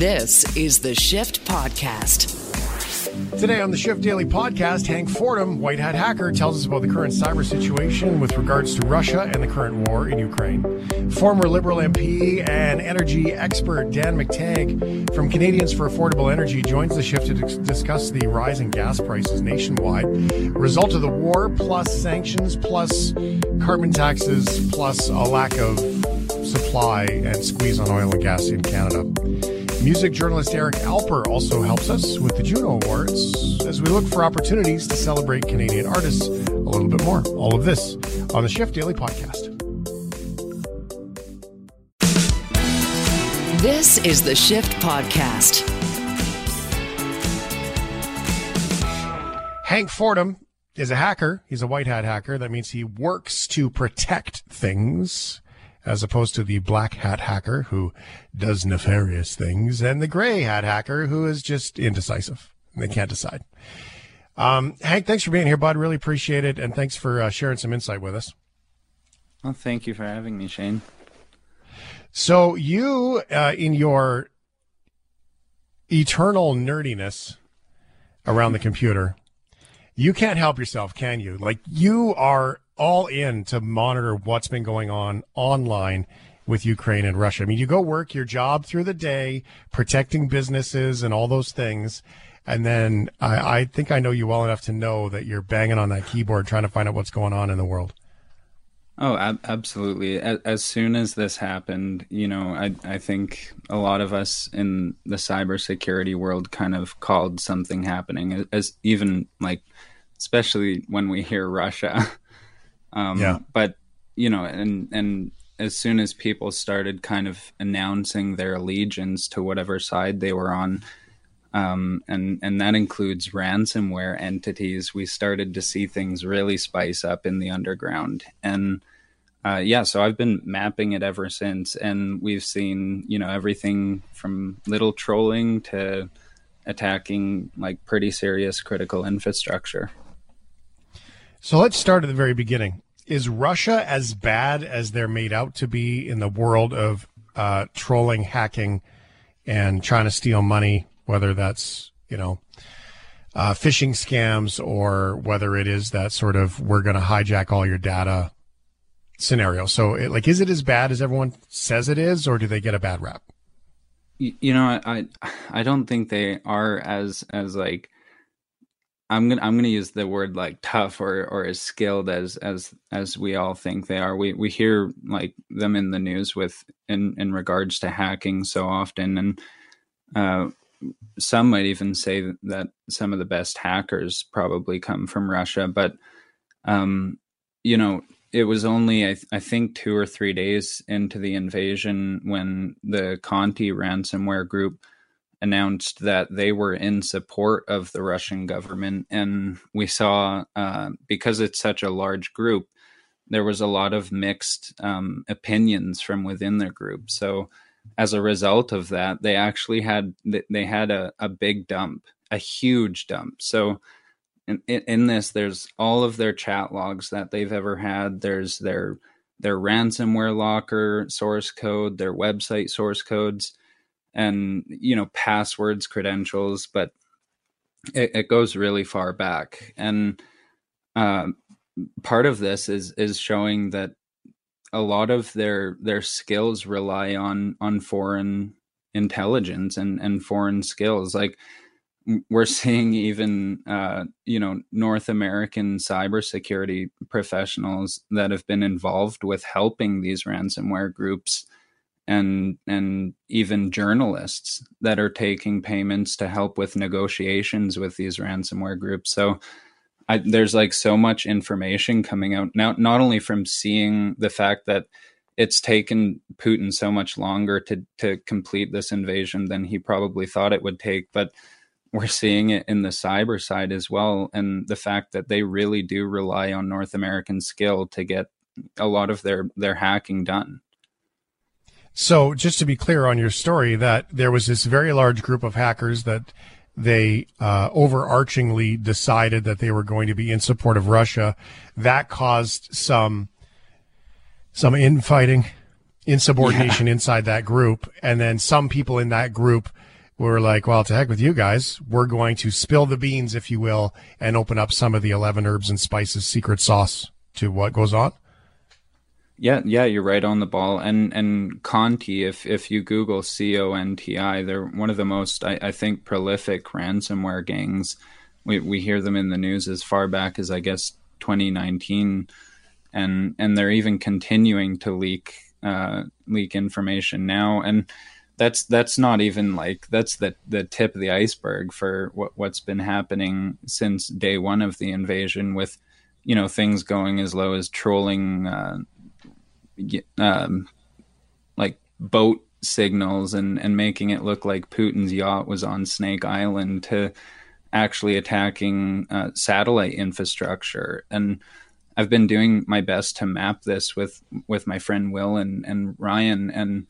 This is the Shift Podcast. Today on the Shift Daily podcast, Hank Fordham, White Hat Hacker, tells us about the current cyber situation with regards to Russia and the current war in Ukraine. Former Liberal MP and energy expert Dan McTeague from Canadians for Affordable Energy joins the Shift to discuss the rise in gas prices nationwide, result of the war, plus sanctions, plus carbon taxes, plus a lack of supply and squeeze on oil and gas in Canada. Music journalist Eric Alper also helps us with the Juno Awards as we look for opportunities to celebrate Canadian artists a little bit more. All of this on the Shift Daily Podcast. This is the Shift Podcast. Hank Fordham is a hacker. He's a white hat hacker. That means he works to protect things as opposed to the black hat hacker who does nefarious things and the gray hat hacker who is just indecisive. They can't decide. Um, Hank, thanks for being here, bud. Really appreciate it. And thanks for uh, sharing some insight with us. Well, thank you for having me, Shane. So, you, uh, in your eternal nerdiness around the computer, you can't help yourself, can you? Like, you are all in to monitor what's been going on online with Ukraine and Russia. I mean, you go work your job through the day, protecting businesses and all those things. And then I, I think I know you well enough to know that you're banging on that keyboard trying to find out what's going on in the world. Oh, ab- absolutely. As, as, soon as this happened, you know, I, I think a lot of us in the cybersecurity world kind of called something happening as even like, especially when we hear Russia. Um, yeah. But you know, and and as soon as people started kind of announcing their allegiance to whatever side they were on, um, and and that includes ransomware entities, we started to see things really spice up in the underground. And uh, yeah, so I've been mapping it ever since, and we've seen you know everything from little trolling to attacking like pretty serious critical infrastructure. So let's start at the very beginning. Is Russia as bad as they're made out to be in the world of uh, trolling, hacking, and trying to steal money, whether that's, you know, uh, phishing scams or whether it is that sort of we're going to hijack all your data scenario. So, it, like, is it as bad as everyone says it is, or do they get a bad rap? You, know, I I don't think they are as as like I'm gonna I'm gonna use the word like tough or or as skilled as as as we all think they are. We we hear like them in the news with in in regards to hacking so often, and uh, some might even say that some of the best hackers probably come from Russia. But um, you know, it was only I, th- I think two or three days into the invasion when the Conti ransomware group announced that they were in support of the Russian government. And we saw, uh, because it's such a large group, there was a lot of mixed um, opinions from within their group. So, as a result of that, they actually had they had a, a big dump, a huge dump. So, in, in this, there's all of their chat logs that they've ever had. There's their their ransomware locker source code, their website source codes and you know passwords credentials but it, it goes really far back. And uh, part of this is is showing that a lot of their their skills rely on on foreign intelligence and and foreign skills. Like we're seeing even uh, you know North American cybersecurity professionals that have been involved with helping these ransomware groups and and even journalists that are taking payments to help with negotiations with these ransomware groups. So I, there's like so much information coming out now, not only from seeing the fact that it's taken Putin so much longer to to complete this invasion than he probably thought it would take, but we're seeing it in the cyber side as well, and the fact that they really do rely on North American skill to get a lot of their their hacking done. So, just to be clear on your story, that there was this very large group of hackers that they uh, overarchingly decided that they were going to be in support of Russia. That caused some some infighting, insubordination yeah. inside that group, and then some people in that group were like, well, to heck with you guys. We're going to spill the beans, if you will, and open up some of the 11 herbs and spices secret sauce to what goes on. Yeah, yeah, you're right on the ball. And and Conti, if if you Google C O N T I, they're one of the most, I, I think, prolific ransomware gangs. We we hear them in the news as far back as I guess 2019, and and they're even continuing to leak uh, leak information now. And that's that's not even like that's the the tip of the iceberg for what what's been happening since day one of the invasion with you know things going as low as trolling uh, um, like boat signals and and making it look like Putin's yacht was on Snake Island to actually attacking uh, satellite infrastructure and I've been doing my best to map this with with my friend Will and and Ryan and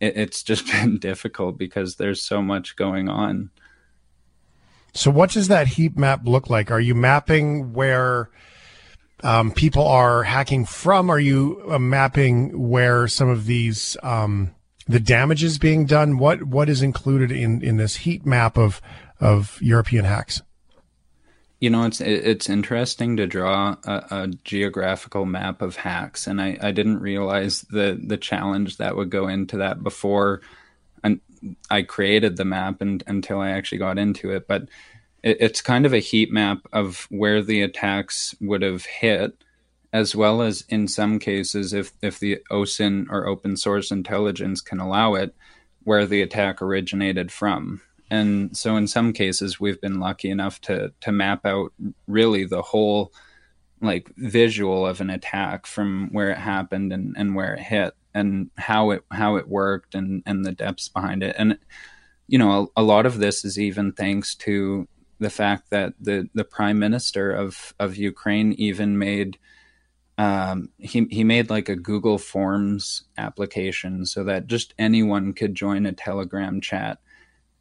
it, it's just been difficult because there's so much going on. So what does that heat map look like? Are you mapping where um, people are hacking from? Are you uh, mapping where some of these um, the damage is being done? What what is included in in this heat map of of European hacks? You know, it's it's interesting to draw a, a geographical map of hacks, and I, I didn't realize the the challenge that would go into that before, and I created the map and until I actually got into it, but it, it's kind of a heat map of where the attacks would have hit, as well as in some cases, if if the OSINT or open source intelligence can allow it, where the attack originated from. And so, in some cases, we've been lucky enough to to map out really the whole like visual of an attack from where it happened and, and where it hit and how it how it worked and and the depths behind it and you know a, a lot of this is even thanks to the fact that the the prime minister of of Ukraine even made um, he he made like a Google Forms application so that just anyone could join a Telegram chat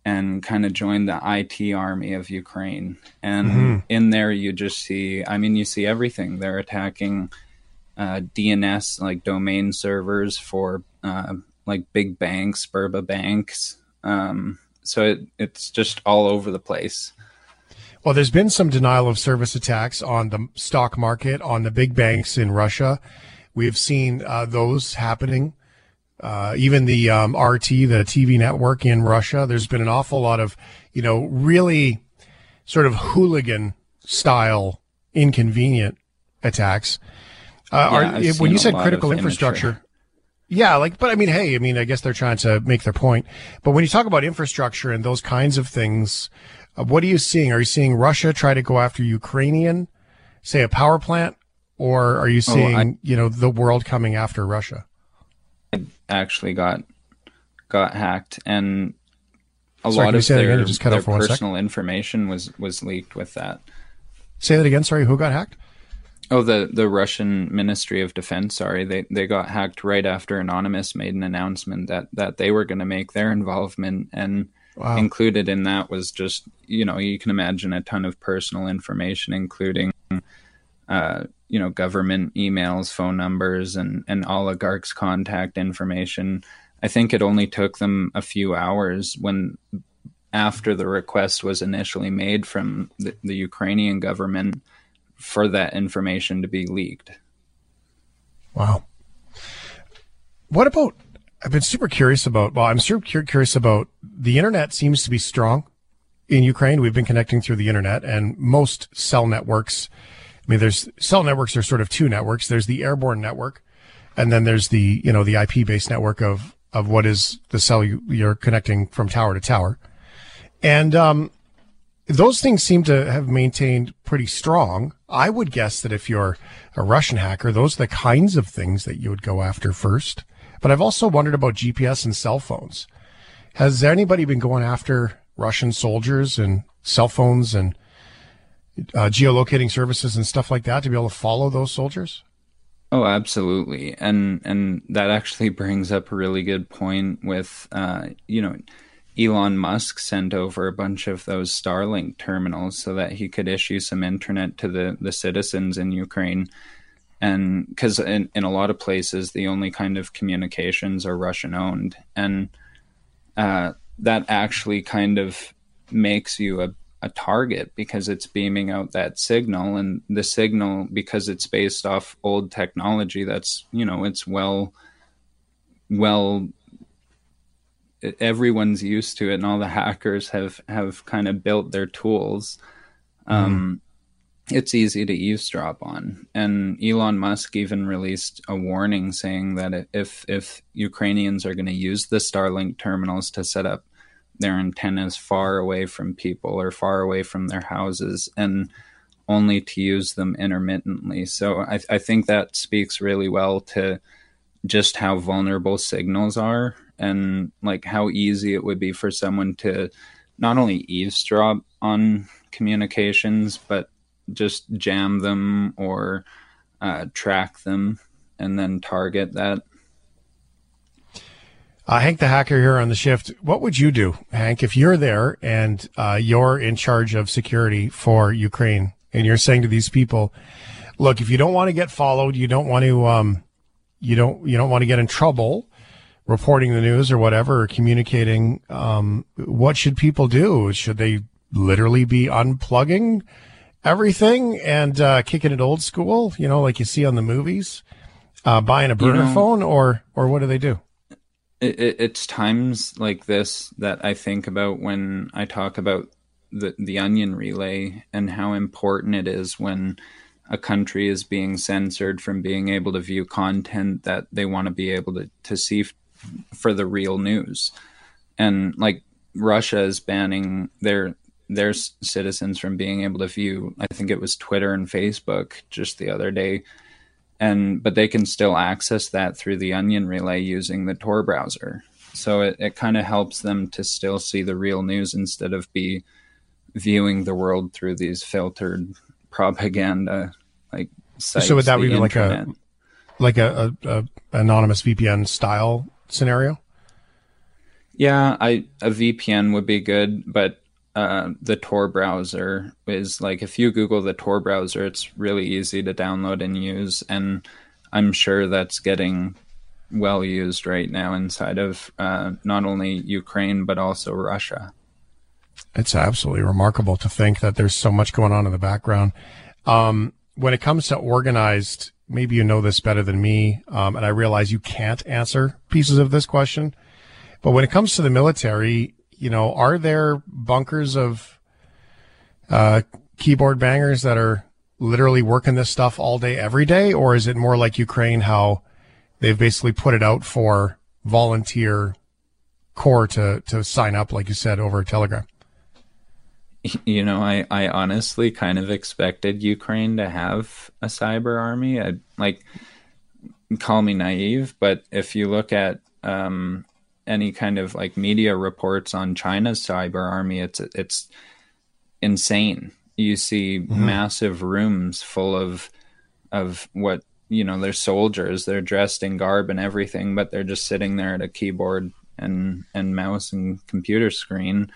and kind of join the IT army of Ukraine. And mm-hmm. in there, you just see, I mean, you see everything. They're attacking uh, DNS, like domain servers for uh, like big banks, Burba banks. Um, so it, it's just all over the place. Well, there's been some denial of service attacks on the stock market, on the big banks in Russia. We've seen uh, those happening. Uh, even the um, RT, the TV network in Russia, there's been an awful lot of, you know, really sort of hooligan style inconvenient attacks. Uh, yeah, are, when you said critical infrastructure, yeah, like, but I mean, hey, I mean, I guess they're trying to make their point. But when you talk about infrastructure and those kinds of things, Uh, what are you seeing? Are you seeing Russia try to go after Ukrainian, say a power plant, or are you seeing oh, I, you know the world coming after Russia? I Actually, got got hacked, and a Sorry, lot of their, just cut their personal information was was leaked with that. Say that again. Sorry, who got hacked? Oh, the the Russian Ministry of Defense. Sorry, they they got hacked right after Anonymous made an announcement that that they were going to make their involvement and Wow. Included in that was just, you know, you can imagine a ton of personal information, including, uh, you know, government emails, phone numbers, and, and oligarchs' contact information. I think it only took them a few hours when, after the request was initially made from the, the Ukrainian government, for that information to be leaked. Wow. What about I've been super curious about. Well, I'm super curious about the internet. Seems to be strong in Ukraine. We've been connecting through the internet, and most cell networks. I mean, there's cell networks are sort of two networks. There's the airborne network, and then there's the you know the IP based network of of what is the cell you, you're connecting from tower to tower, and um, those things seem to have maintained pretty strong. I would guess that if you're a Russian hacker, those are the kinds of things that you would go after first. But I've also wondered about GPS and cell phones. Has anybody been going after Russian soldiers and cell phones and uh, geolocating services and stuff like that to be able to follow those soldiers? Oh, absolutely, and and that actually brings up a really good point with uh, you know. Elon Musk sent over a bunch of those Starlink terminals so that he could issue some internet to the, the citizens in Ukraine and because in, in a lot of places the only kind of communications are russian owned and uh, that actually kind of makes you a, a target because it's beaming out that signal and the signal because it's based off old technology that's you know it's well well everyone's used to it and all the hackers have have kind of built their tools um. It's easy to eavesdrop on. And elon musk even released a warning saying that if if ukrainians are going to use the starlink terminals to set up their antennas far away from people or far away from their houses and only to use them intermittently. So i, I think that speaks really well to just how vulnerable signals are and like how easy it would be for someone to not only eavesdrop on communications but just jam them or uh, track them and then target that uh, Hank the hacker here on the shift. What would you do, Hank, if you're there and uh, you're in charge of security for Ukraine and you're saying to these people, look, if you don't want to get followed, you don't want to, um, you don't, you don't want to get in trouble reporting the news or whatever, or communicating, um, what should people do? Should they literally be unplugging everything and uh, kicking it old school, you know, like you see on the movies, uh, buying a burner you know, phone, or or what do they do? It, it, it's times like this that I think about when I talk about the the onion relay and how important it is when a country is being censored from being able to view content that they want to be able to, to see for the real news. And like Russia is banning their their citizens from being able to view I think it was Twitter and Facebook just the other day. And but they can still access that through the onion relay using the Tor browser. So it, it kind of helps them to still see the real news instead of be viewing the world through these filtered propaganda like sites, so would that be like a like a, a, a anonymous VPN style scenario? Yeah, I a VPN would be good, but uh, the Tor browser is like if you Google the Tor browser, it's really easy to download and use, and I'm sure that's getting well used right now inside of uh, not only Ukraine but also Russia. It's absolutely remarkable to think that there's so much going on in the background. Um, when it comes to organized maybe you know this better than me, um, and I realize you can't answer pieces of this question. But when it comes to the military, you know, are there bunkers of uh, keyboard bangers that are literally working this stuff all day, every day, or is it more like Ukraine, how they've basically put it out for volunteer corps to to sign up, like you said, over Telegram? you know, I, I honestly kind of expected Ukraine to have a cyber army. I like call me naive, but if you look at um, any kind of like media reports on China's cyber army, it's it's insane. You see mm-hmm. massive rooms full of of what you know, they're soldiers. They're dressed in garb and everything, but they're just sitting there at a keyboard and and mouse and computer screen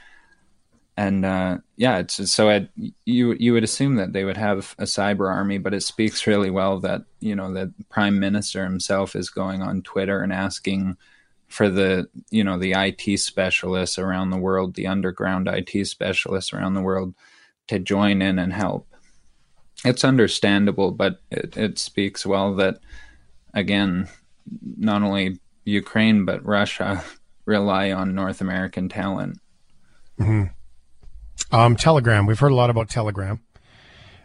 and uh, yeah, it's just, so I'd, you you would assume that they would have a cyber army, but it speaks really well that you know the prime minister himself is going on Twitter and asking for the you know the IT specialists around the world, the underground IT specialists around the world, to join in and help. It's understandable, but it, it speaks well that again, not only Ukraine but Russia rely on North American talent. Mm-hmm. Um, Telegram. We've heard a lot about Telegram.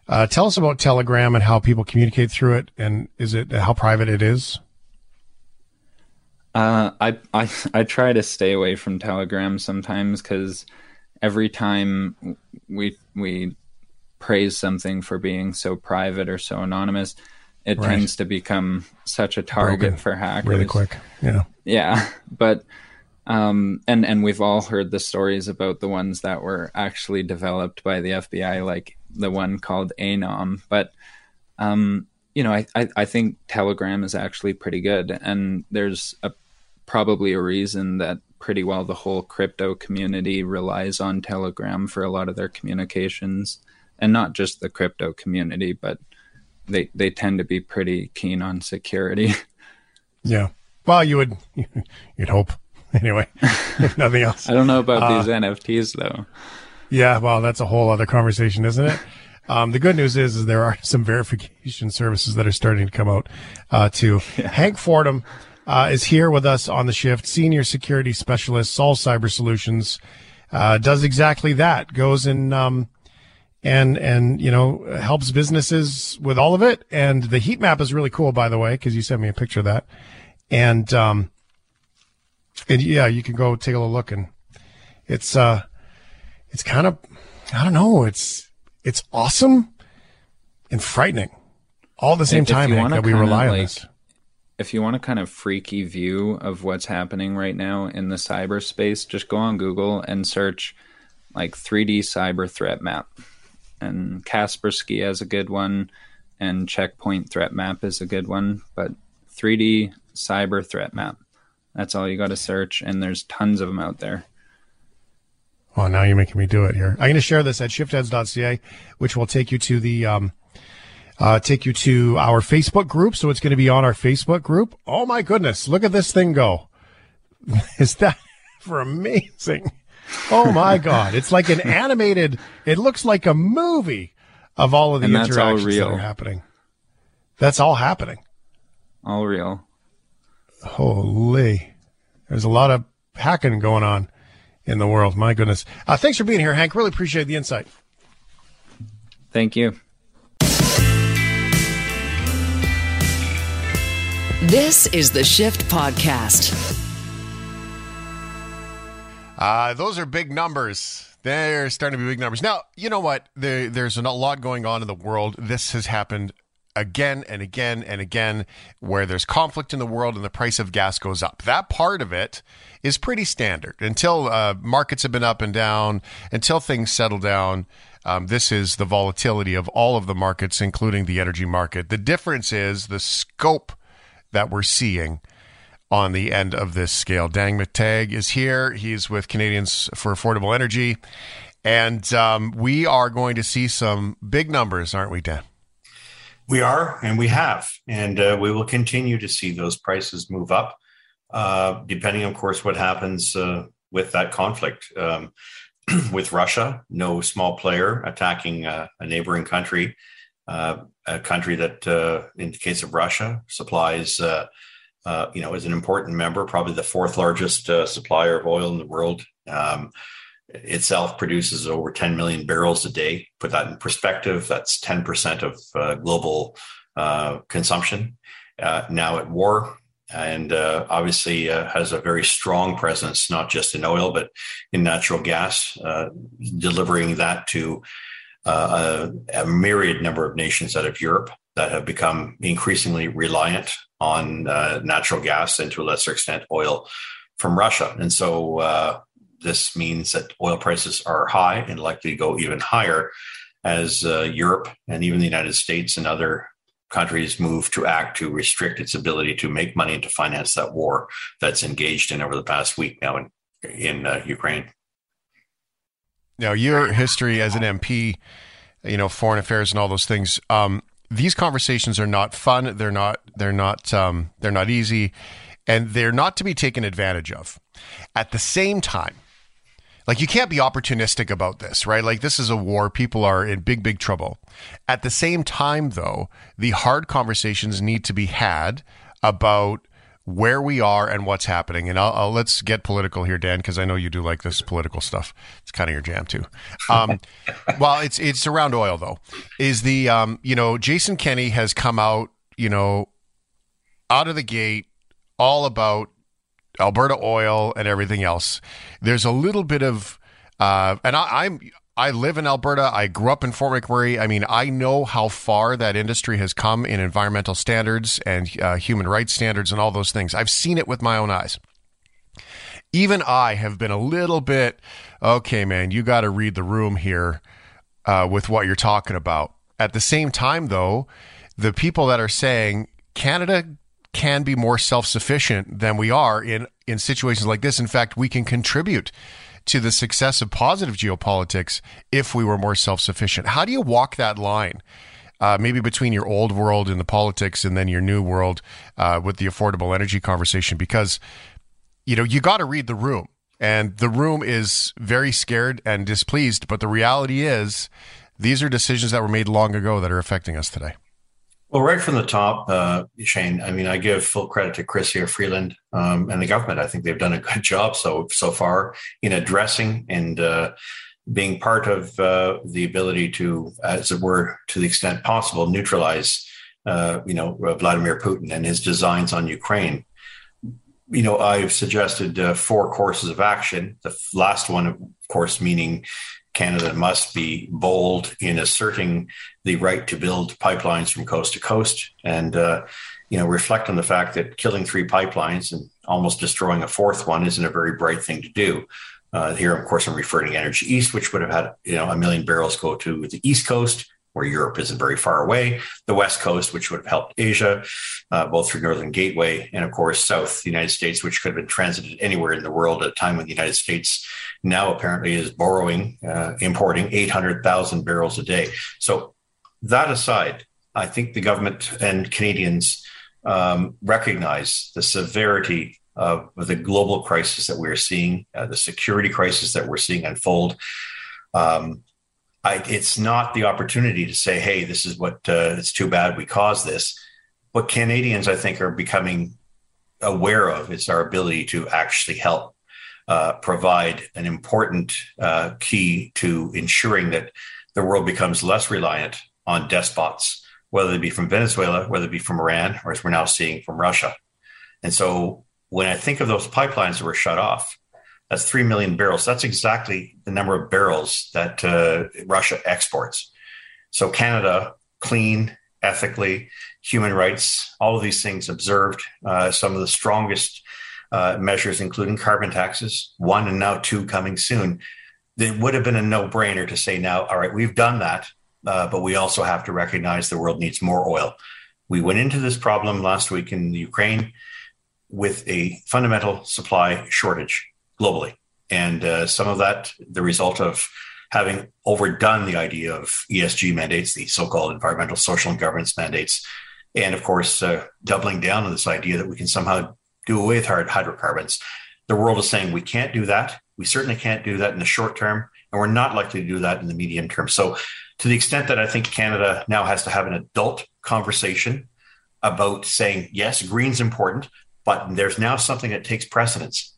Uh, tell us about Telegram and how people communicate through it, and is it how private it is? Uh, I I I try to stay away from Telegram sometimes because every time we we praise something for being so private or so anonymous, it right. tends to become such a target Broken for hackers really quick. Yeah, yeah, but um, and and we've all heard the stories about the ones that were actually developed by the FBI, like the one called Anom. But um, you know, I, I, I think Telegram is actually pretty good, and there's a probably a reason that pretty well the whole crypto community relies on Telegram for a lot of their communications, and not just the crypto community, but they they tend to be pretty keen on security. Yeah. Well, you would you'd hope. anyway, if nothing else. I don't know about uh, these NFTs though. Yeah, well, that's a whole other conversation, isn't it? Um, the good news is, is there are some verification services that are starting to come out uh, too. Yeah. Hank Fordham uh, is here with us on the shift, senior security specialist, Sol Cyber Solutions. Uh, does exactly that. Goes and um, and and you know helps businesses with all of it. And the heat map is really cool, by the way, because you sent me a picture of that. And um, and yeah, you can go take a look, and it's uh, it's kind of I don't know, it's it's awesome and frightening all at the same time. Hank, that we rely on this if you want a kind of freaky view of what's happening right now in the cyberspace, just go on Google and search like 3D cyber threat map. And Kaspersky has a good one, and Checkpoint threat map is a good one. But 3D cyber threat map, that's all you got to search, and there's tons of them out there. Well, now you're making me do it here. I'm going to share this at shiftheads.ca, which will take you to the um, uh, take you to our Facebook group. So it's going to be on our Facebook group. Oh my goodness. Look at this thing go. Is that for amazing? Oh my God. It's like an animated, it looks like a movie of all of the and interactions that are happening. That's all happening. All real. Holy. There's a lot of hacking going on in the world. My goodness. Uh, thanks for being here, Hank. Really appreciate the insight. Thank you. This is the Shift Podcast. Uh, those are big numbers. They're starting to be big numbers. Now, you know what? There, there's a lot going on in the world. This has happened again and again and again where there's conflict in the world and the price of gas goes up. That part of it is pretty standard until uh, markets have been up and down, until things settle down. Um, this is the volatility of all of the markets, including the energy market. The difference is the scope that we're seeing on the end of this scale. Dan McTeague is here. He's with Canadians for Affordable Energy. And um, we are going to see some big numbers, aren't we, Dan? We are, and we have. And uh, we will continue to see those prices move up, uh, depending, of course, what happens uh, with that conflict. Um, with Russia, no small player attacking uh, a neighboring country uh, a country that, uh, in the case of Russia, supplies, uh, uh, you know, is an important member, probably the fourth largest uh, supplier of oil in the world. Um, itself produces over 10 million barrels a day. Put that in perspective, that's 10% of global consumption. now at war, and uh, obviously uh, has a very strong presence, not just in oil, but in natural gas, uh, delivering that to uh, a, a, myriad number of nations out of Europe that have become increasingly reliant on uh, natural gas and to a lesser extent oil from Russia. And so uh, this means that oil prices are high and likely to go even higher as uh, Europe and even the United States and other countries move to act to restrict its ability to make money and to finance that war that's engaged in over the past week now in, in uh, Ukraine. Now, your history as an MP, you know, foreign affairs and all those things. Um, these conversations are not fun. They're not. They're not. Um, they're not easy, and they're not to be taken advantage of. At the same time, like you can't be opportunistic about this, right? Like this is a war. People are in big, big trouble. At the same time, though, the hard conversations need to be had about where we are and what's happening. And I'll, I'll let's get political here, Dan, because I know you do like this political stuff. It's kind of your jam too. Um, well, it's it's around oil though. Is the um, you know Jason Kenney has come out you know out of the gate all about Alberta oil and everything else. There's a little bit of uh, and I, I'm I live in Alberta. I grew up in Fort McMurray. I mean, I know how far that industry has come in environmental standards and uh, human rights standards and all those things. I've seen it with my own eyes. Even I have been a little bit, okay, man, you got to read the room here uh, with what you're talking about. At the same time, though, the people that are saying Canada can be more self sufficient than we are in, in situations like this. In fact, we can contribute to the success of positive geopolitics if we were more self sufficient. How do you walk that line? Uh, maybe between your old world and the politics and then your new world uh, with the affordable energy conversation because you know, you got to read the room. And the room is very scared and displeased. But the reality is, these are decisions that were made long ago that are affecting us today. Well, right from the top, uh, Shane. I mean, I give full credit to Chrystia, Freeland um, and the government. I think they've done a good job so so far in addressing and uh, being part of uh, the ability to, as it were, to the extent possible, neutralize, uh, you know, Vladimir Putin and his designs on Ukraine you know, I've suggested uh, four courses of action. The last one, of course, meaning Canada must be bold in asserting the right to build pipelines from coast to coast, and uh, you know, reflect on the fact that killing three pipelines and almost destroying a fourth one isn't a very bright thing to do. Uh, here, of course, I'm referring to Energy East, which would have had you know a million barrels go to the east coast where Europe isn't very far away, the West Coast, which would have helped Asia, uh, both through Northern Gateway, and of course, South, the United States, which could have been transited anywhere in the world at a time when the United States now apparently is borrowing, uh, importing 800,000 barrels a day. So, that aside, I think the government and Canadians um, recognize the severity of the global crisis that we're seeing, uh, the security crisis that we're seeing unfold. Um, I, it's not the opportunity to say, "Hey, this is what uh, it's too bad we caused this." What Canadians, I think, are becoming aware of is our ability to actually help uh, provide an important uh, key to ensuring that the world becomes less reliant on despots, whether it be from Venezuela, whether it be from Iran, or as we're now seeing from Russia. And so, when I think of those pipelines that were shut off, that's 3 million barrels. That's exactly the number of barrels that uh, Russia exports. So Canada, clean, ethically, human rights, all of these things observed. Uh, some of the strongest uh, measures, including carbon taxes, one and now two coming soon. It would have been a no brainer to say now, all right, we've done that, uh, but we also have to recognize the world needs more oil. We went into this problem last week in Ukraine with a fundamental supply shortage globally. And uh, some of that, the result of having overdone the idea of ESG mandates, the so called environmental, social, and governance mandates. And of course, uh, doubling down on this idea that we can somehow do away with hard hydrocarbons. The world is saying we can't do that. We certainly can't do that in the short term, and we're not likely to do that in the medium term. So, to the extent that I think Canada now has to have an adult conversation about saying, yes, green's important, but there's now something that takes precedence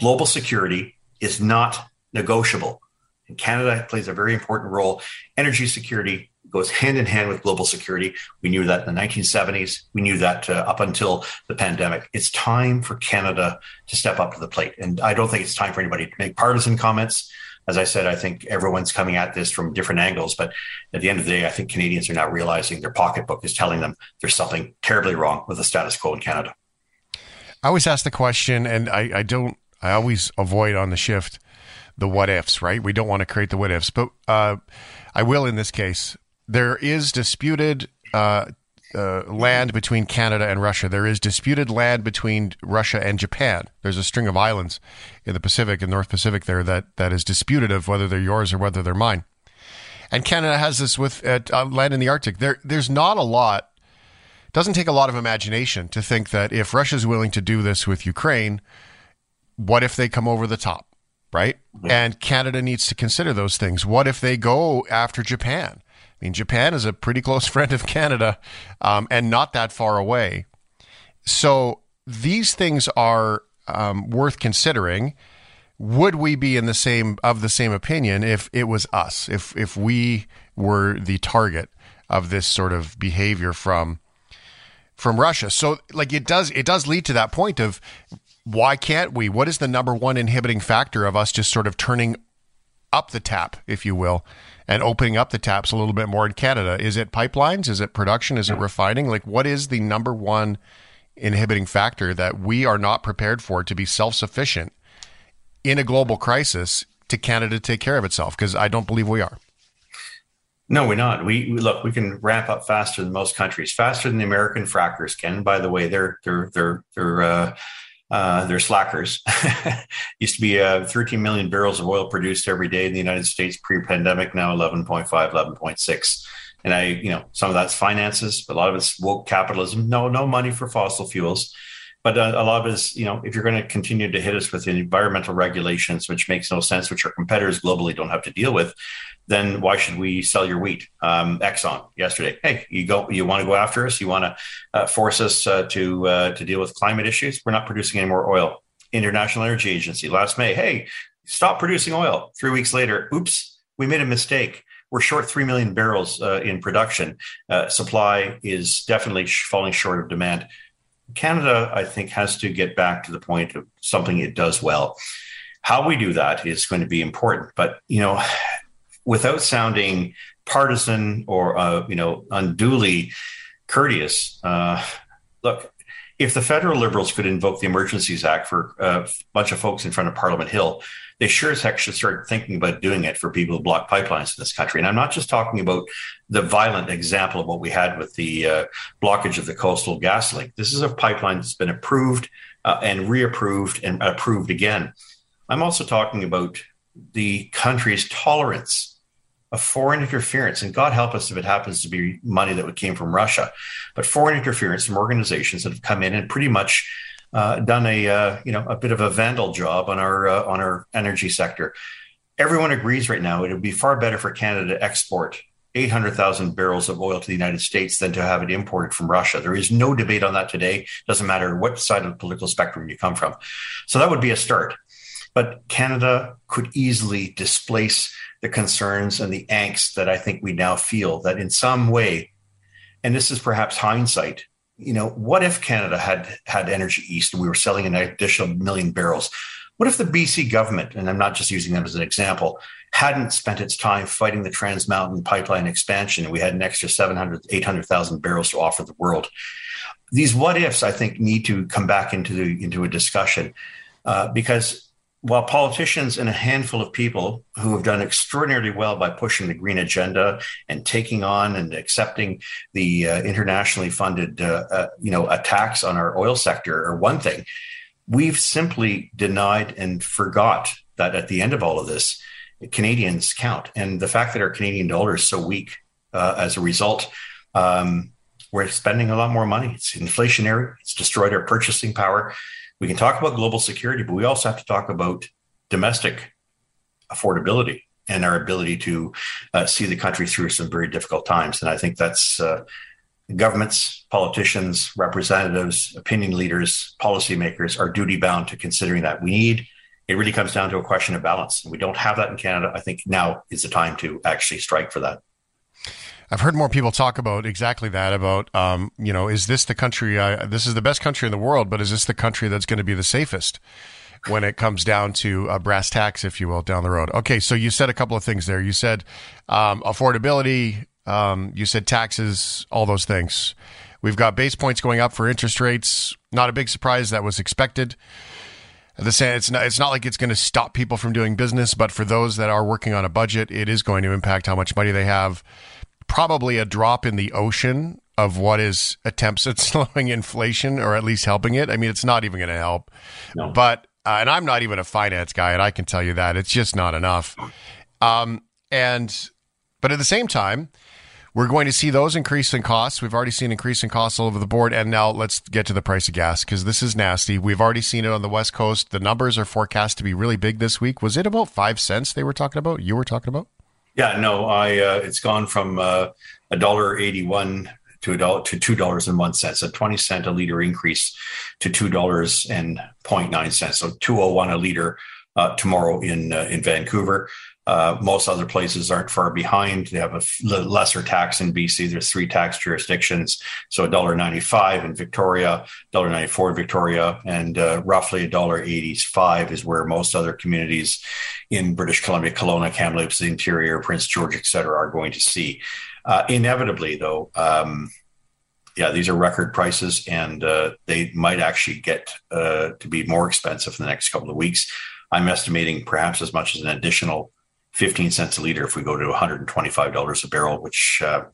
global security is not negotiable. And Canada plays a very important role. Energy security goes hand in hand with global security. We knew that in the 1970s. We knew that uh, up until the pandemic. It's time for Canada to step up to the plate. And I don't think it's time for anybody to make partisan comments. As I said, I think everyone's coming at this from different angles. But at the end of the day, I think Canadians are now realizing their pocketbook is telling them there's something terribly wrong with the status quo in Canada. I always ask the question, and I, I don't I always avoid on the shift the what ifs, right? We don't want to create the what ifs, but uh, I will in this case. There is disputed uh, uh, land between Canada and Russia. There is disputed land between Russia and Japan. There's a string of islands in the Pacific and North Pacific there that, that is disputed of whether they're yours or whether they're mine. And Canada has this with uh, land in the Arctic. There, there's not a lot. It doesn't take a lot of imagination to think that if Russia is willing to do this with Ukraine, what if they come over the top, right? Mm-hmm. And Canada needs to consider those things. What if they go after Japan? I mean, Japan is a pretty close friend of Canada um, and not that far away. So these things are um, worth considering. Would we be in the same of the same opinion if it was us, if if we were the target of this sort of behavior from from Russia? So, like it does, it does lead to that point of why can't we? What is the number one inhibiting factor of us just sort of turning up the tap, if you will, and opening up the taps a little bit more in Canada? Is it pipelines? Is it production? Is it refining? Like, what is the number one inhibiting factor that we are not prepared for to be self sufficient in a global crisis to Canada take care of itself? Because I don't believe we are. No, we're not. We, look. We can ramp up faster than most countries, faster than the American frackers can. By the way, they're they're they're they're uh, uh, they're slackers. Used to be uh, 13 million barrels of oil produced every day in the United States pre-pandemic. Now 11.5, 11.6. And I, you know, some of that's finances, but a lot of it's woke capitalism. No, no money for fossil fuels. But uh, a lot of it is, you know, if you're going to continue to hit us with environmental regulations, which makes no sense, which our competitors globally don't have to deal with, then why should we sell your wheat? Um, Exxon yesterday, hey, you go, you want to go after us? You want to uh, force us uh, to uh, to deal with climate issues? We're not producing any more oil. International Energy Agency last May, hey, stop producing oil. Three weeks later, oops, we made a mistake. We're short 3 million barrels uh, in production. Uh, supply is definitely falling short of demand. Canada, I think, has to get back to the point of something it does well. How we do that is going to be important. But, you know, without sounding partisan or, uh, you know, unduly courteous, uh, look, if the federal liberals could invoke the Emergencies Act for uh, a bunch of folks in front of Parliament Hill, they sure as heck should start thinking about doing it for people who block pipelines in this country. And I'm not just talking about the violent example of what we had with the uh, blockage of the Coastal GasLink. This is a pipeline that's been approved uh, and reapproved and approved again. I'm also talking about the country's tolerance of foreign interference. And God help us if it happens to be money that came from Russia, but foreign interference from organizations that have come in and pretty much uh, done a uh, you know a bit of a vandal job on our uh, on our energy sector. Everyone agrees right now it would be far better for Canada to export 800,000 barrels of oil to the United States than to have it imported from Russia. There is no debate on that today. Doesn't matter what side of the political spectrum you come from. So that would be a start. But Canada could easily displace the concerns and the angst that I think we now feel that in some way, and this is perhaps hindsight, you know, what if Canada had had Energy East and we were selling an additional million barrels? What if the BC government, and I'm not just using them as an example, hadn't spent its time fighting the Trans Mountain pipeline expansion and we had an extra 700, 800,000 barrels to offer the world? These what ifs, I think, need to come back into the, into a discussion uh, because while politicians and a handful of people who have done extraordinarily well by pushing the green agenda and taking on and accepting the uh, internationally funded uh, uh, you know attacks on our oil sector are one thing we've simply denied and forgot that at the end of all of this canadians count. And the fact that our canadian dollar is so weak uh, as a result um, we're spending a lot more money. It's inflationary. It's destroyed our purchasing power. We can talk about global security, but we also have to talk about domestic affordability and our ability to uh, see the country through some very difficult times. And I think that's uh, governments, politicians, representatives, opinion leaders, policymakers are duty bound to considering that. We need, it really comes down to a question of balance. And we don't have that in Canada. I think now is the time to actually strike for that. I've heard more people talk about exactly that. About um, you know, is this the country? I, this is the best country in the world, but is this the country that's going to be the safest when it comes down to uh, brass tacks, if you will, down the road? Okay, so you said a couple of things there. You said um, affordability. Um, you said taxes. All those things. We've got base points going up for interest rates. Not a big surprise. That was expected. The same, it's not, it's not like it's going to stop people from doing business, but for those that are working on a budget, it is going to impact how much money they have probably a drop in the ocean of what is attempts at slowing inflation or at least helping it. I mean, it's not even going to help. No. But uh, and I'm not even a finance guy, and I can tell you that it's just not enough. Um, and but at the same time, we're going to see those increase in costs. We've already seen increase in costs all over the board, and now let's get to the price of gas because this is nasty. We've already seen it on the West Coast. The numbers are forecast to be really big this week. Was it about five cents they were talking about? You were talking about? Yeah, no, I uh, it's gone from uh, a dollar eighty one to a dollar to two dollars and one cent, a twenty cent a liter increase to two dollars and 0.9 cents, so two oh one a liter uh, tomorrow in uh, in Vancouver. Uh, most other places aren't far behind. They have a lesser tax in BC. There's three tax jurisdictions, so $1.95 in Victoria, $1.94 in Victoria, and uh, roughly $1.85 is where most other communities in British Columbia, Kelowna, Kamloops, the interior, Prince George, et cetera, are going to see. Uh, inevitably, though, um, yeah, these are record prices, and uh, they might actually get uh, to be more expensive in the next couple of weeks. I'm estimating perhaps as much as an additional 15 cents a liter if we go to $125 a barrel, which uh,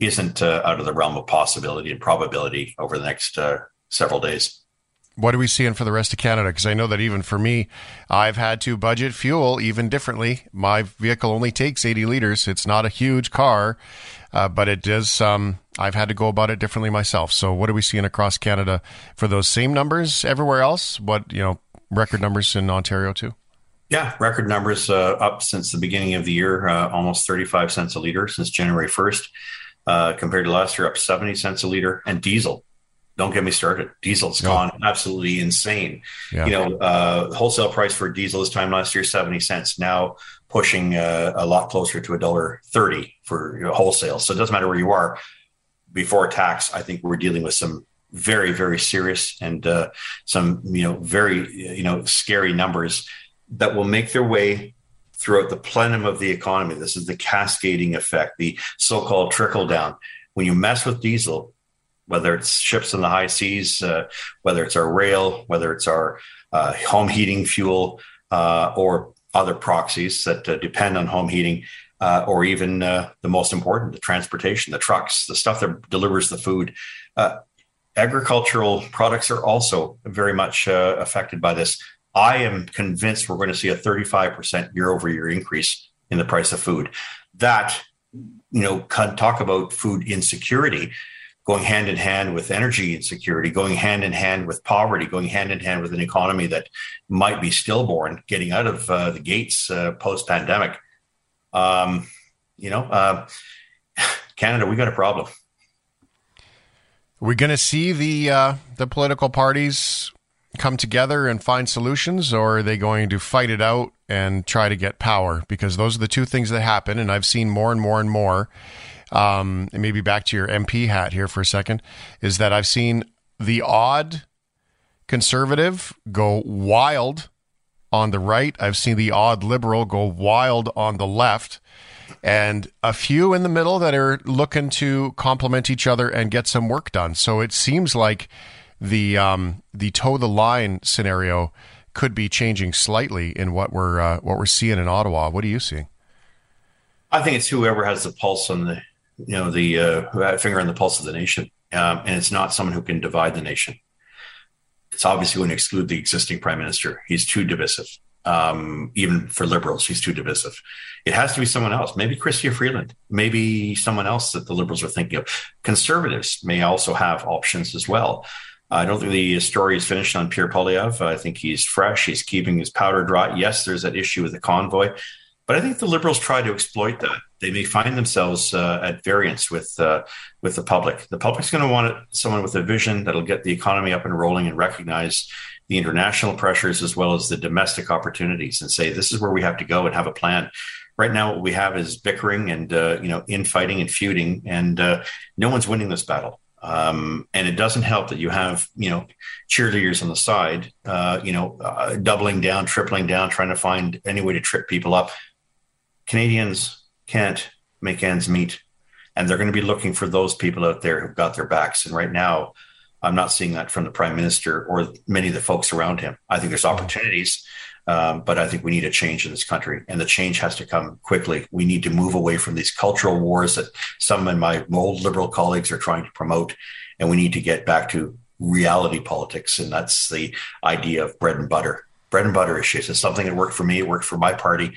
isn't uh, out of the realm of possibility and probability over the next uh, several days. what are we seeing for the rest of Canada? Because I know that even for me, I've had to budget fuel even differently. My vehicle only takes 80 liters. It's not a huge car, uh, but it does. Um, I've had to go about it differently myself. So, what are we seeing across Canada for those same numbers everywhere else? What you know, record numbers in Ontario too. Yeah, record numbers uh, up since the beginning of the year, uh, almost 35 cents a liter since January 1st, uh, compared to last year, up 70 cents a liter. And diesel, don't get me started. Diesel's gone absolutely insane. Yeah. You know, uh, wholesale price for diesel this time last year, 70 cents. Now pushing uh, a lot closer to a dollar 30 for you know, wholesale. So it doesn't matter where you are. Before tax, I think we're dealing with some very, very serious and uh, some, you know, very, you know, scary numbers that will make their way throughout the plenum of the economy. This is the cascading effect, the so called trickle down. When you mess with diesel, whether it's ships in the high seas, uh, whether it's our rail, whether it's our uh, home heating fuel, uh, or other proxies that uh, depend on home heating, uh, or even uh, the most important, the transportation, the trucks, the stuff that delivers the food. agricultural products are also very much affected by this. I am convinced we're going to see a 35% year over year increase in the price of food. That, you know, can talk about food insecurity going hand in hand with energy insecurity, going hand in hand with poverty, going hand in hand with an economy that might be stillborn, getting out of uh, the gates uh, post pandemic. Um, you know, uh, Canada, we got a problem. We're going to see the uh, the political parties come together and find solutions, or are they going to fight it out and try to get power? Because those are the two things that happen, and I've seen more and more and more. Um, and maybe back to your MP hat here for a second, is that I've seen the odd conservative go wild on the right. I've seen the odd liberal go wild on the left. And a few in the middle that are looking to complement each other and get some work done. So it seems like the um, the toe the line scenario could be changing slightly in what we're uh, what we're seeing in Ottawa. What are you seeing? I think it's whoever has the pulse on the you know the uh, finger on the pulse of the nation, um, and it's not someone who can divide the nation. It's obviously going to exclude the existing prime minister. He's too divisive. Um, even for liberals, he's too divisive. It has to be someone else. Maybe Chrystia Freeland. Maybe someone else that the liberals are thinking of. Conservatives may also have options as well. I don't think the story is finished on Pierre Poilievre. I think he's fresh. He's keeping his powder dry. Yes, there's that issue with the convoy, but I think the liberals try to exploit that. They may find themselves uh, at variance with uh, with the public. The public's going to want someone with a vision that'll get the economy up and rolling and recognize the international pressures as well as the domestic opportunities, and say this is where we have to go and have a plan. Right now, what we have is bickering and uh, you know infighting and feuding, and uh, no one's winning this battle. Um, and it doesn't help that you have, you know, cheerleaders on the side, uh, you know, uh, doubling down, tripling down, trying to find any way to trip people up. Canadians can't make ends meet. And they're going to be looking for those people out there who've got their backs. And right now, I'm not seeing that from the prime minister or many of the folks around him. I think there's opportunities, um, but I think we need a change in this country, and the change has to come quickly. We need to move away from these cultural wars that some of my old liberal colleagues are trying to promote, and we need to get back to reality politics, and that's the idea of bread and butter. Bread and butter issues. It's something that worked for me. It worked for my party.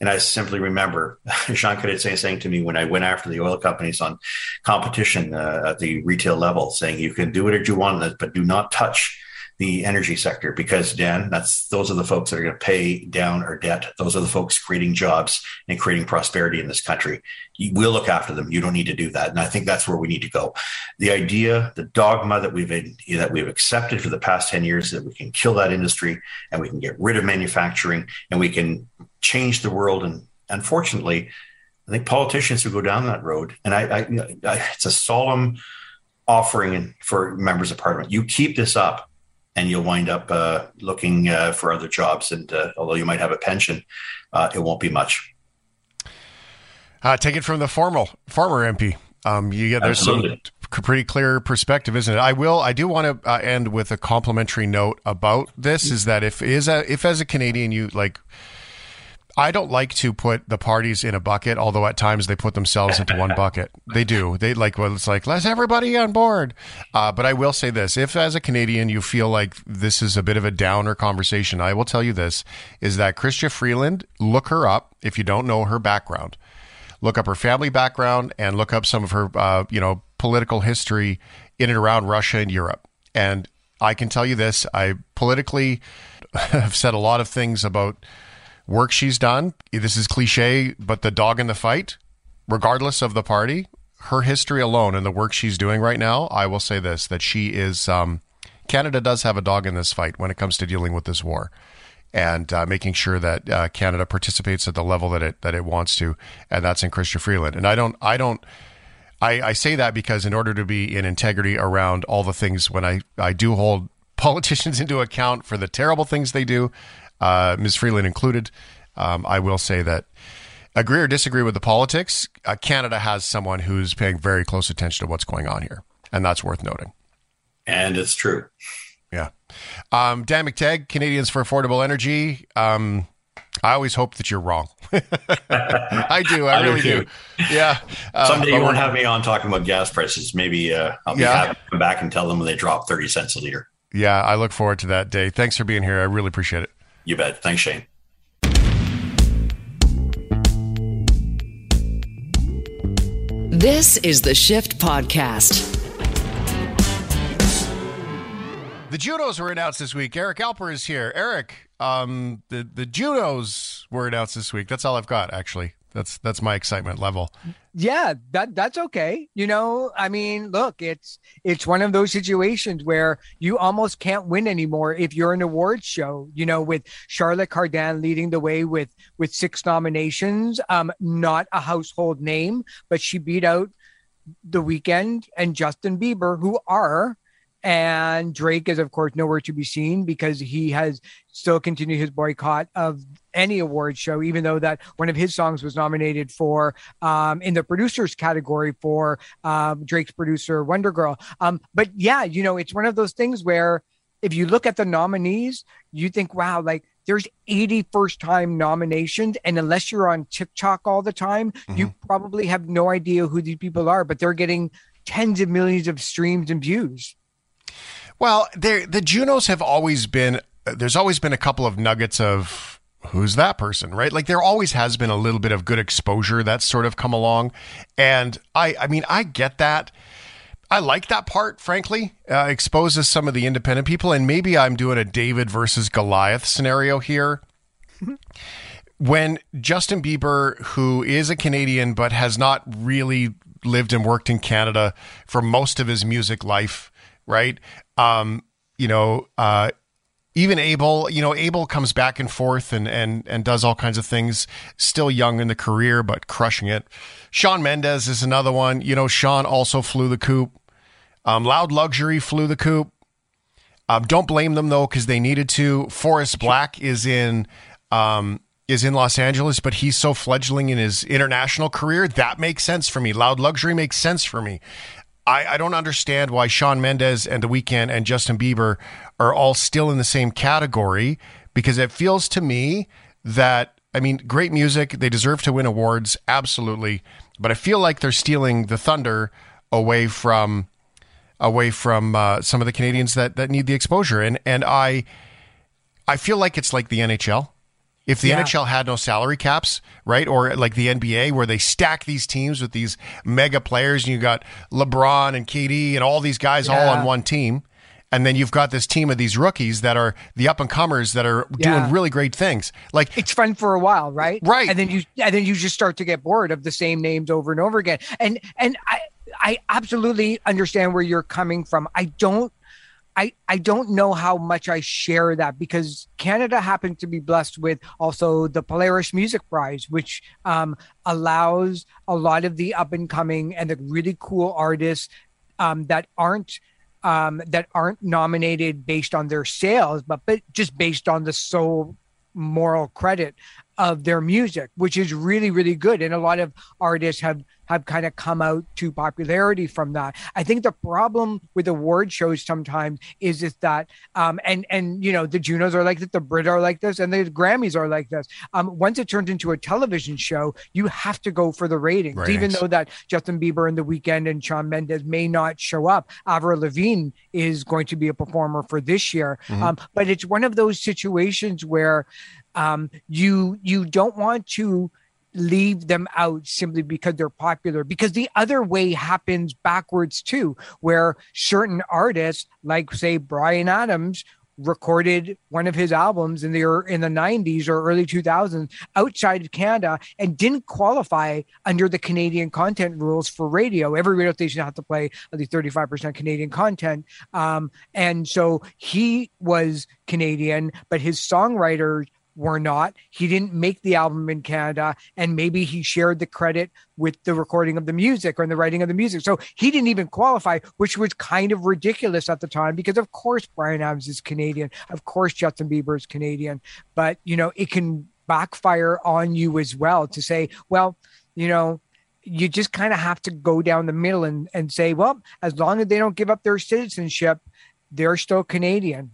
And I simply remember Jean Cadet saying to me when I went after the oil companies on competition uh, at the retail level, saying you can do whatever you want, but do not touch the energy sector because Dan, that's those are the folks that are going to pay down our debt. Those are the folks creating jobs and creating prosperity in this country. We'll look after them. You don't need to do that, and I think that's where we need to go. The idea, the dogma that we've that we've accepted for the past ten years that we can kill that industry and we can get rid of manufacturing and we can change the world. And unfortunately, I think politicians who go down that road, and I, I, I it's a solemn offering for members of parliament. You keep this up and you'll wind up uh, looking uh, for other jobs. And uh, although you might have a pension, uh, it won't be much. Uh, take it from the formal former MP. Um, you get there's Absolutely. some pretty clear perspective, isn't it? I will. I do want to uh, end with a complimentary note about this. Is that if is a, if as a Canadian you like I don't like to put the parties in a bucket, although at times they put themselves into one bucket. They do. They like, well, it's like, let's everybody on board. Uh, but I will say this if as a Canadian you feel like this is a bit of a downer conversation, I will tell you this is that Chrystia Freeland, look her up if you don't know her background. Look up her family background and look up some of her, uh, you know, political history in and around Russia and Europe. And I can tell you this I politically have said a lot of things about work she's done. This is cliche, but the dog in the fight, regardless of the party, her history alone and the work she's doing right now, I will say this that she is, um, Canada does have a dog in this fight when it comes to dealing with this war and uh, making sure that uh, Canada participates at the level that it that it wants to, and that's in Chrystia Freeland. And I don't, I don't, I, I say that because in order to be in integrity around all the things, when I I do hold politicians into account for the terrible things they do, uh, Ms. Freeland included. Um, I will say that agree or disagree with the politics, uh, Canada has someone who's paying very close attention to what's going on here, and that's worth noting. And it's true. Yeah. Um, Dan McTeague, Canadians for Affordable Energy. Um, I always hope that you're wrong. I do. I, I really do. do. Yeah. Uh, Someday you won't have me on talking about gas prices. Maybe uh, I'll be yeah. happy to come back and tell them when they drop 30 cents a liter. Yeah. I look forward to that day. Thanks for being here. I really appreciate it. You bet. Thanks, Shane. This is the Shift Podcast. The Junos were announced this week. Eric Alper is here. Eric, um, the the Junos were announced this week. That's all I've got, actually. That's that's my excitement level. Yeah, that that's okay. You know, I mean, look, it's it's one of those situations where you almost can't win anymore if you're an awards show. You know, with Charlotte Cardin leading the way with with six nominations, um, not a household name, but she beat out The Weeknd and Justin Bieber, who are and Drake is, of course, nowhere to be seen because he has still continued his boycott of any award show, even though that one of his songs was nominated for um, in the producers category for um, Drake's producer WondaGurl. Um, but yeah, you know, it's one of those things where if you look at the nominees, you think, wow, like there's 80 first time nominations. And unless you're on TikTok all the time, mm-hmm. you probably have no idea who these people are, but they're getting tens of millions of streams and views. Well, the Junos have always been. There's always been a couple of nuggets of who's that person, right? Like there always has been a little bit of good exposure that's sort of come along, and I, I mean, I get that. I like that part, frankly. Uh, exposes some of the independent people, and maybe I'm doing a David versus Goliath scenario here. when Justin Bieber, who is a Canadian but has not really lived and worked in Canada for most of his music life, right? Um, you know, uh, even Abel, you know, Abel comes back and forth and and and does all kinds of things. Still young in the career, but crushing it. Shawn Mendes is another one. You know, Shawn also flew the coop. Um, Loud Luxury flew the coop. Um, don't blame them though, because they needed to. Forest Blakk is in um, is in Los Angeles, but he's so fledgling in his international career that makes sense for me. Loud Luxury makes sense for me. I, I don't understand why Shawn Mendes and The Weeknd and Justin Bieber are all still in the same category because it feels to me that I mean, great music. They deserve to win awards, absolutely. But I feel like they're stealing the thunder away from away from uh, some of the Canadians that that need the exposure. And and I I feel like it's like the NHL. If the yeah. NHL had no salary caps, right, or like the NBA where they stack these teams with these mega players, and you got LeBron and KD and all these guys yeah. all on one team, and then you've got this team of these rookies that are the up and comers that are yeah. doing really great things. Like it's fun for a while, right? Right, and then you and then you just start to get bored of the same names over and over again. And and I I absolutely understand where you're coming from. I don't I, I don't know how much I share that because Canada happens to be blessed with also the Polaris Music Prize, which um, allows a lot of the up and coming and the really cool artists um, that aren't um, that aren't nominated based on their sales, but but just based on the sole moral credit of their music, which is really, really good. And a lot of artists have have kind of come out to popularity from that. I think the problem with award shows sometimes is is that um and and you know the Junos are like that, the Brit are like this, and the Grammys are like this. Um, once it turns into a television show, you have to go for the ratings, ratings. even though that Justin Bieber and The Weeknd and Shawn Mendes may not show up. Avril Lavigne is going to be a performer for this year, mm-hmm. um, but it's one of those situations where um, you you don't want to leave them out simply because they're popular because the other way happens backwards too where certain artists like say Bryan Adams recorded one of his albums in the in the 90s or early 2000s outside of Canada and didn't qualify under the Canadian content rules for radio. Every radio station had to play at least 35% Canadian content. Um, and so he was Canadian, but his songwriters were not. He didn't make the album in Canada, and maybe he shared the credit with the recording of the music or the writing of the music. So he didn't even qualify, which was kind of ridiculous at the time because, of course, Bryan Adams is Canadian. Of course, Justin Bieber is Canadian. But, you know, it can backfire on you as well to say, well, you know, you just kind of have to go down the middle and, and say, well, as long as they don't give up their citizenship, they're still Canadian.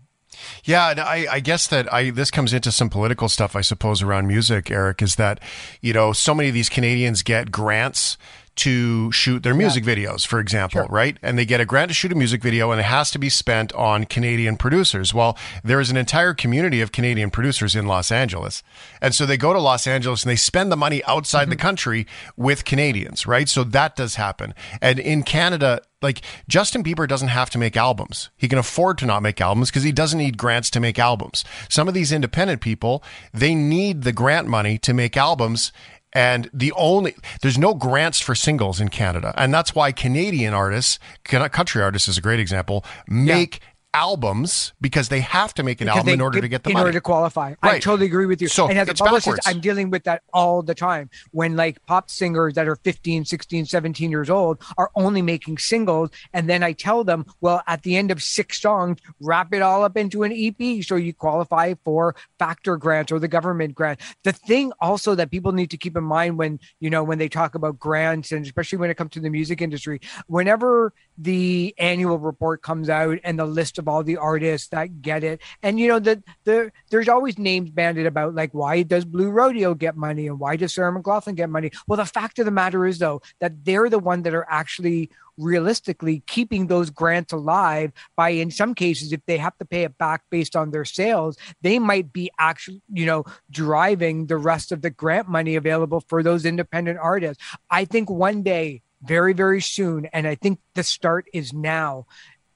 Yeah, and I, I guess that I this comes into some political stuff, I suppose, around music. Eric is that you know so many of these Canadians get grants to shoot their music yeah. videos, for example, sure. right? And they get a grant to shoot a music video and it has to be spent on Canadian producers. Well, there is an entire community of Canadian producers in Los Angeles. And so they go to Los Angeles and they spend the money outside mm-hmm. the country with Canadians, right? So that does happen. And in Canada, like Justin Bieber doesn't have to make albums. He can afford to not make albums because he doesn't need grants to make albums. Some of these independent people, they need the grant money to make albums and the only, there's no grants for singles in Canada. And that's why Canadian artists, country artists is a great example, make yeah albums because they have to make an because album in order get, to get the in money. order to qualify. Right. I totally agree with you. So and as a publicist, backwards. I'm dealing with that all the time. When like pop singers that are 15, 16, 17 years old are only making singles, and then I tell them, well, at the end of six songs, wrap it all up into an EP so you qualify for factor grants or the government grant. The thing also that people need to keep in mind when you know when they talk about grants and especially when it comes to the music industry, whenever the annual report comes out and the list of all the artists that get it. And you know, that the there's always names banded about like why does Blue Rodeo get money and why does Sarah McLachlan get money? Well, the fact of the matter is though that they're the one that are actually realistically keeping those grants alive by in some cases if they have to pay it back based on their sales they might be actually you know driving the rest of the grant money available for those independent artists i think one day very, very soon. And I think the start is now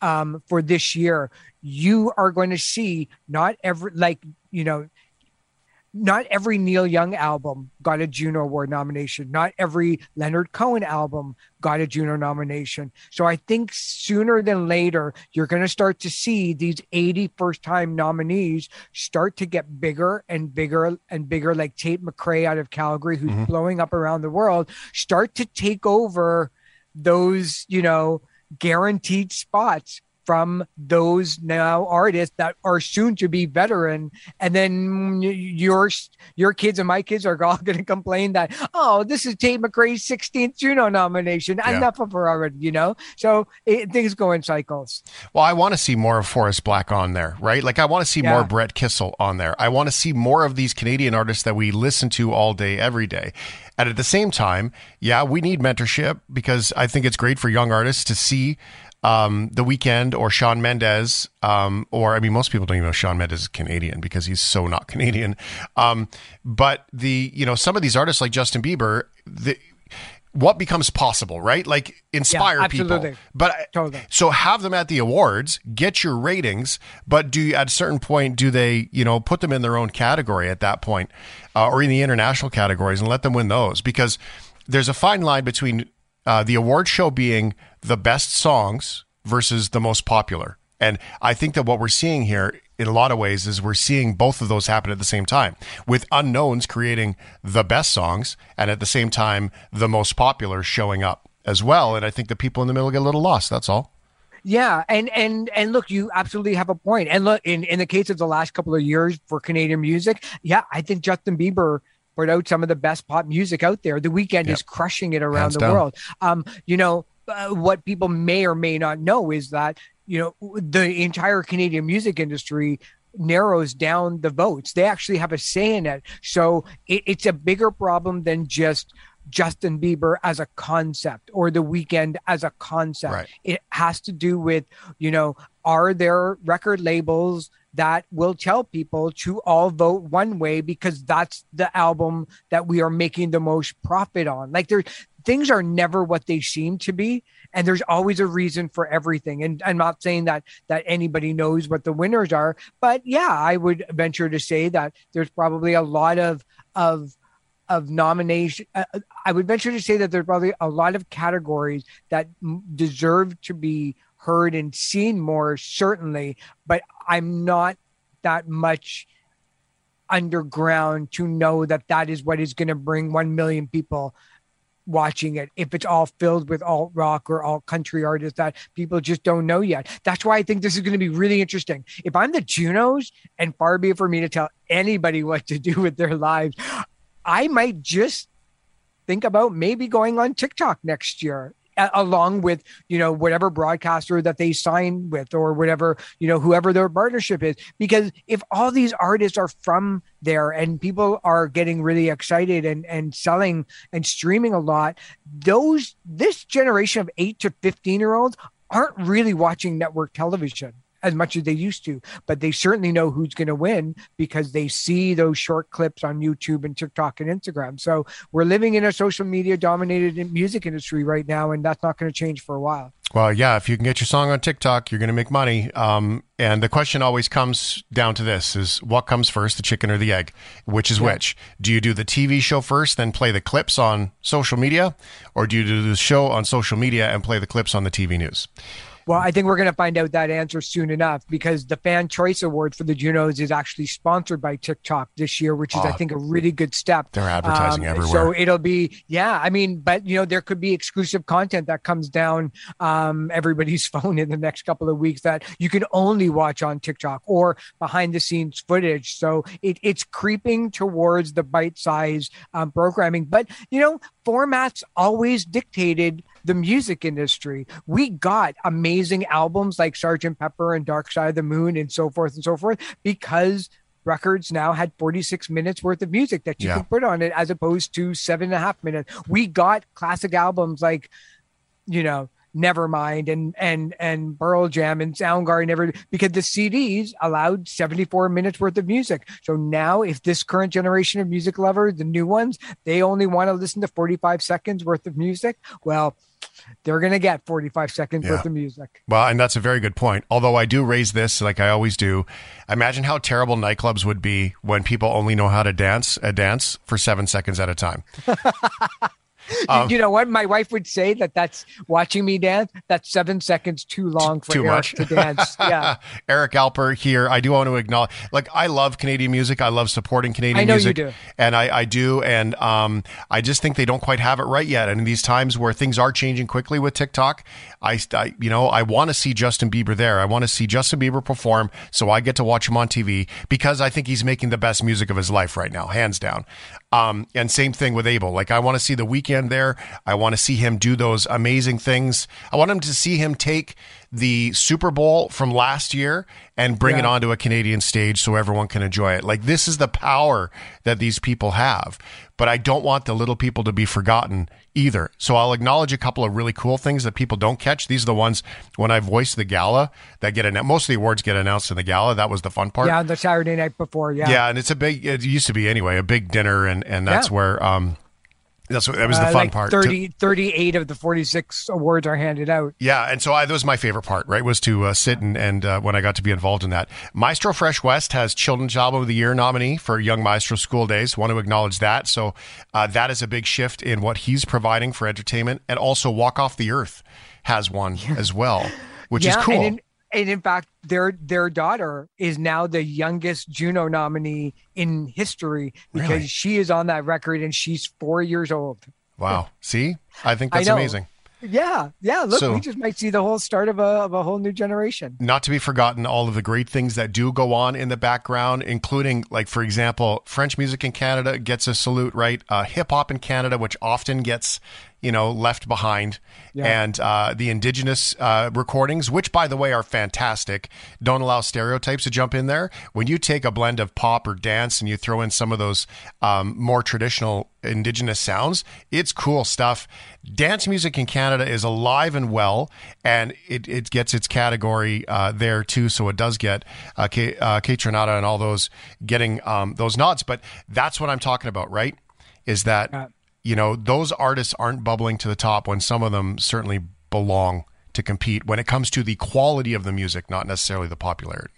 um, for this year. You are going to see not every, like, you know, not every Neil Young album got a Juno Award nomination. Not every Leonard Cohen album got a Juno nomination. So I think sooner than later, you're going to start to see these 80 first time nominees start to get bigger and bigger and bigger, like Tate McRae out of Calgary, who's mm-hmm. blowing up around the world, start to take over those, you know, guaranteed spots from those now artists that are soon to be veteran. And then your your kids and my kids are all going to complain that oh this is Tate McRae's 16th Juno nomination. Yeah. enough of her already you know? So it, things go in cycles. Well I want to see more of Forest Blakk on there right? Like I want to see yeah. more Brett Kissel on there. I want to see more of these Canadian artists that we listen to all day every day and at the same time, yeah, we need mentorship because I think it's great for young artists to see um, The Weeknd or Shawn Mendes, um, or I mean, most people don't even know Shawn Mendes is Canadian because he's so not Canadian. Um, but the you know some of these artists like Justin Bieber, the what becomes possible, right? Like inspire yeah, people. But totally. so have them at the awards, get your ratings, but do you, at a certain point do they, you know, put them in their own category at that point, uh, or in the international categories and let them win those because there's a fine line between uh, the award show being the best songs versus the most popular. And I think that what we're seeing here in a lot of ways is we're seeing both of those happen at the same time with unknowns creating the best songs and at the same time the most popular showing up as well. And I think the people in the middle get a little lost. That's all. Yeah, and and and look, you absolutely have a point. And look, in in the case of the last couple of years for Canadian music, yeah, I think Justin Bieber put out some of the best pop music out there. The Weeknd Yep. is crushing it around Hands the down. world. Um, you know, uh, what people may or may not know is that you know the entire Canadian music industry narrows down the votes. They actually have a say in it. So it, it's a bigger problem than just Justin Bieber as a concept or the Weeknd as a concept. Right. It has to do with, you know, are there record labels that will tell people to all vote one way because that's the album that we are making the most profit on. Like there things are never what they seem to be and there's always a reason for everything. And i'm not saying that that anybody knows what the winners are but yeah i would venture to say that there's probably a lot of of of nomination uh, i would venture to say that there's probably a lot of categories that deserve to be heard and seen more certainly but i'm not that much underground to know that that is what is going to bring 1 million people watching it if it's all filled with alt rock or alt country artists that people just don't know yet. That's why I think this is going to be really interesting. If I'm the Junos, and far be it for me to tell anybody what to do with their lives, I might just think about maybe going on TikTok next year. Along with you know whatever broadcaster that they sign with or whatever you know whoever their partnership is. Because if all these artists are from there and people are getting really excited and and selling and streaming a lot those this generation of 8 to 15 year olds aren't really watching network television as much as they used to but they certainly know who's going to win because they see those short clips on YouTube and TikTok and Instagram so we're living in a social media dominated music industry right now and that's not going to change for a while Well, yeah, if you can get your song on TikTok, you're going to make money. Um, and the question always comes down to this is what comes first, the chicken or the egg? Which is which? Do you do the TV show first, then play the clips on social media? Or do you do the show on social media and play the clips on the TV news? Well, I think we're going to find out that answer soon enough because the Fan Choice Award for the Junos is actually sponsored by TikTok this year, which is, I Oh. think, a really good step. They're advertising Um, everywhere. So it'll be, yeah, I mean, but, you know, there could be exclusive content that comes down um, everybody's phone in the next couple of weeks that you can only watch on TikTok or behind the scenes footage. So it, it's creeping towards the bite size um, programming. But, you know, formats always dictated the music industry. We got amazing albums like Sgt. Pepper and Dark Side of the Moon and so forth and so forth because records now had 46 minutes worth of music that you Yeah. could put on it as opposed to seven and a half minutes. We got classic albums like, you know, Nevermind and and and Pearl Jam and Soundgarden never because the CDs allowed 74 minutes worth of music. So now if this current generation of music lovers, the new ones, they only want to listen to 45 seconds worth of music, well, they're gonna get 45 seconds Yeah. worth of music. Well, and that's a very good point. Although I do raise this, like I always do. Imagine how terrible nightclubs would be when people only know how to dance a dance for seven seconds at a time. Um, you know what? My wife would say that that's watching me dance. That's seven seconds too long for Too Eric much to dance. Yeah, Eric Alper here. I do want to acknowledge, like, I love Canadian music. I love supporting Canadian I know you music. do. And I, I do. And um, I just think they don't quite have it right yet. And in these times where things are changing quickly with TikTok, I, I you know, I want to see Justin Bieber there. I want to see Justin Bieber perform so I get to watch him on TV because I think he's making the best music of his life right now, hands down. Um, and same thing with Abel. Like, I want to see the Weeknd there. I want to see him do those amazing things. I want him to see him take the Super Bowl from last year and bring it onto a Canadian stage so everyone can enjoy it. Like, this is the power that these people have. But I don't want the little people to be forgotten either. So I'll acknowledge a couple of really cool things that people don't catch. These are the ones when I voice the gala that get announced. Most of the awards get announced in the gala. That was the fun part. yeah. The Saturday night before. Yeah, Yeah, and it's a big. It used to be anyway, a big dinner, and and that's Yeah. where um, that's what that was the Uh, fun like part. to- 38 of the 46 awards are handed out. yeah, and so I, that was my favorite part, right? Was to uh, sit and and uh, when I got to be involved in that. Maestro Fresh Wes has Children's Album of the Year nominee for Young Maestro School Days. Want to acknowledge that. So uh, that is a big shift in what he's providing for entertainment, and also Walk Off the Earth has one as well, which is cool. And in, and in fact, their their daughter is now the youngest Juno nominee in history because Really? she is on that record and she's four years old. wow, see, I think that's know. amazing. Yeah, yeah. Look, So- we just might see the whole start of a of a whole new generation. Not to be forgotten, all of the great things that do go on in the background, including, like, for example, French music in Canada gets a salute, right? Uh, Hip hop in Canada, which often gets, you know, left behind. Yeah. And uh, the indigenous uh, recordings, which, by the way, are fantastic, don't allow stereotypes to jump in there. When you take a blend of pop or dance and you throw in some of those um, more traditional indigenous sounds, it's cool stuff. Dance music in Canada is alive and well, and it, it gets its category uh, there too. So it does get uh, K, uh, Kaytranada and all those getting um, those nods. But that's what I'm talking about, right? Is that. You know those artists aren't bubbling to the top when some of them certainly belong to compete when it comes to the quality of the music, not necessarily the popularity.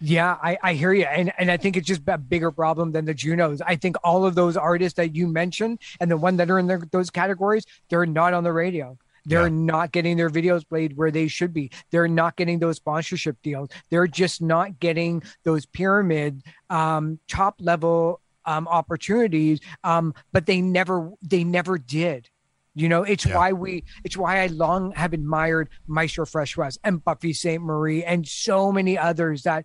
Yeah, I, I hear you. And and I think it's just a bigger problem than the Junos. I think all of those artists that you mentioned and the one that are in their, those categories, they're not on the radio. They're Yeah. not getting their videos played where they should be. They're not getting those sponsorship deals. They're just not getting those pyramid um, top level um, opportunities. Um, but they never they never did. You know, it's Yeah. why we it's why I long have admired Maestro Fresh Wes and Buffy Sainte-Marie and so many others that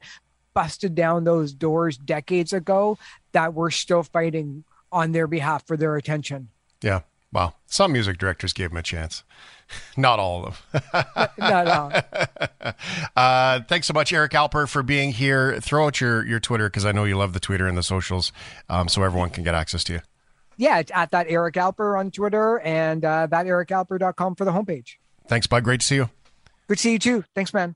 busted down those doors decades ago that we're still fighting on their behalf for their attention. Yeah. Wow. Some music directors gave him a chance. Not all of them. No, no. uh, thanks so much, Eric Alper, for being here. Throw out your, your Twitter because I know you love the Twitter and the socials um, so everyone can get access to you. Yeah, it's at that Eric Alper on Twitter and uh, that ericalper.com for the homepage. Thanks, bud. Great to see you. Good to see you too. Thanks, man.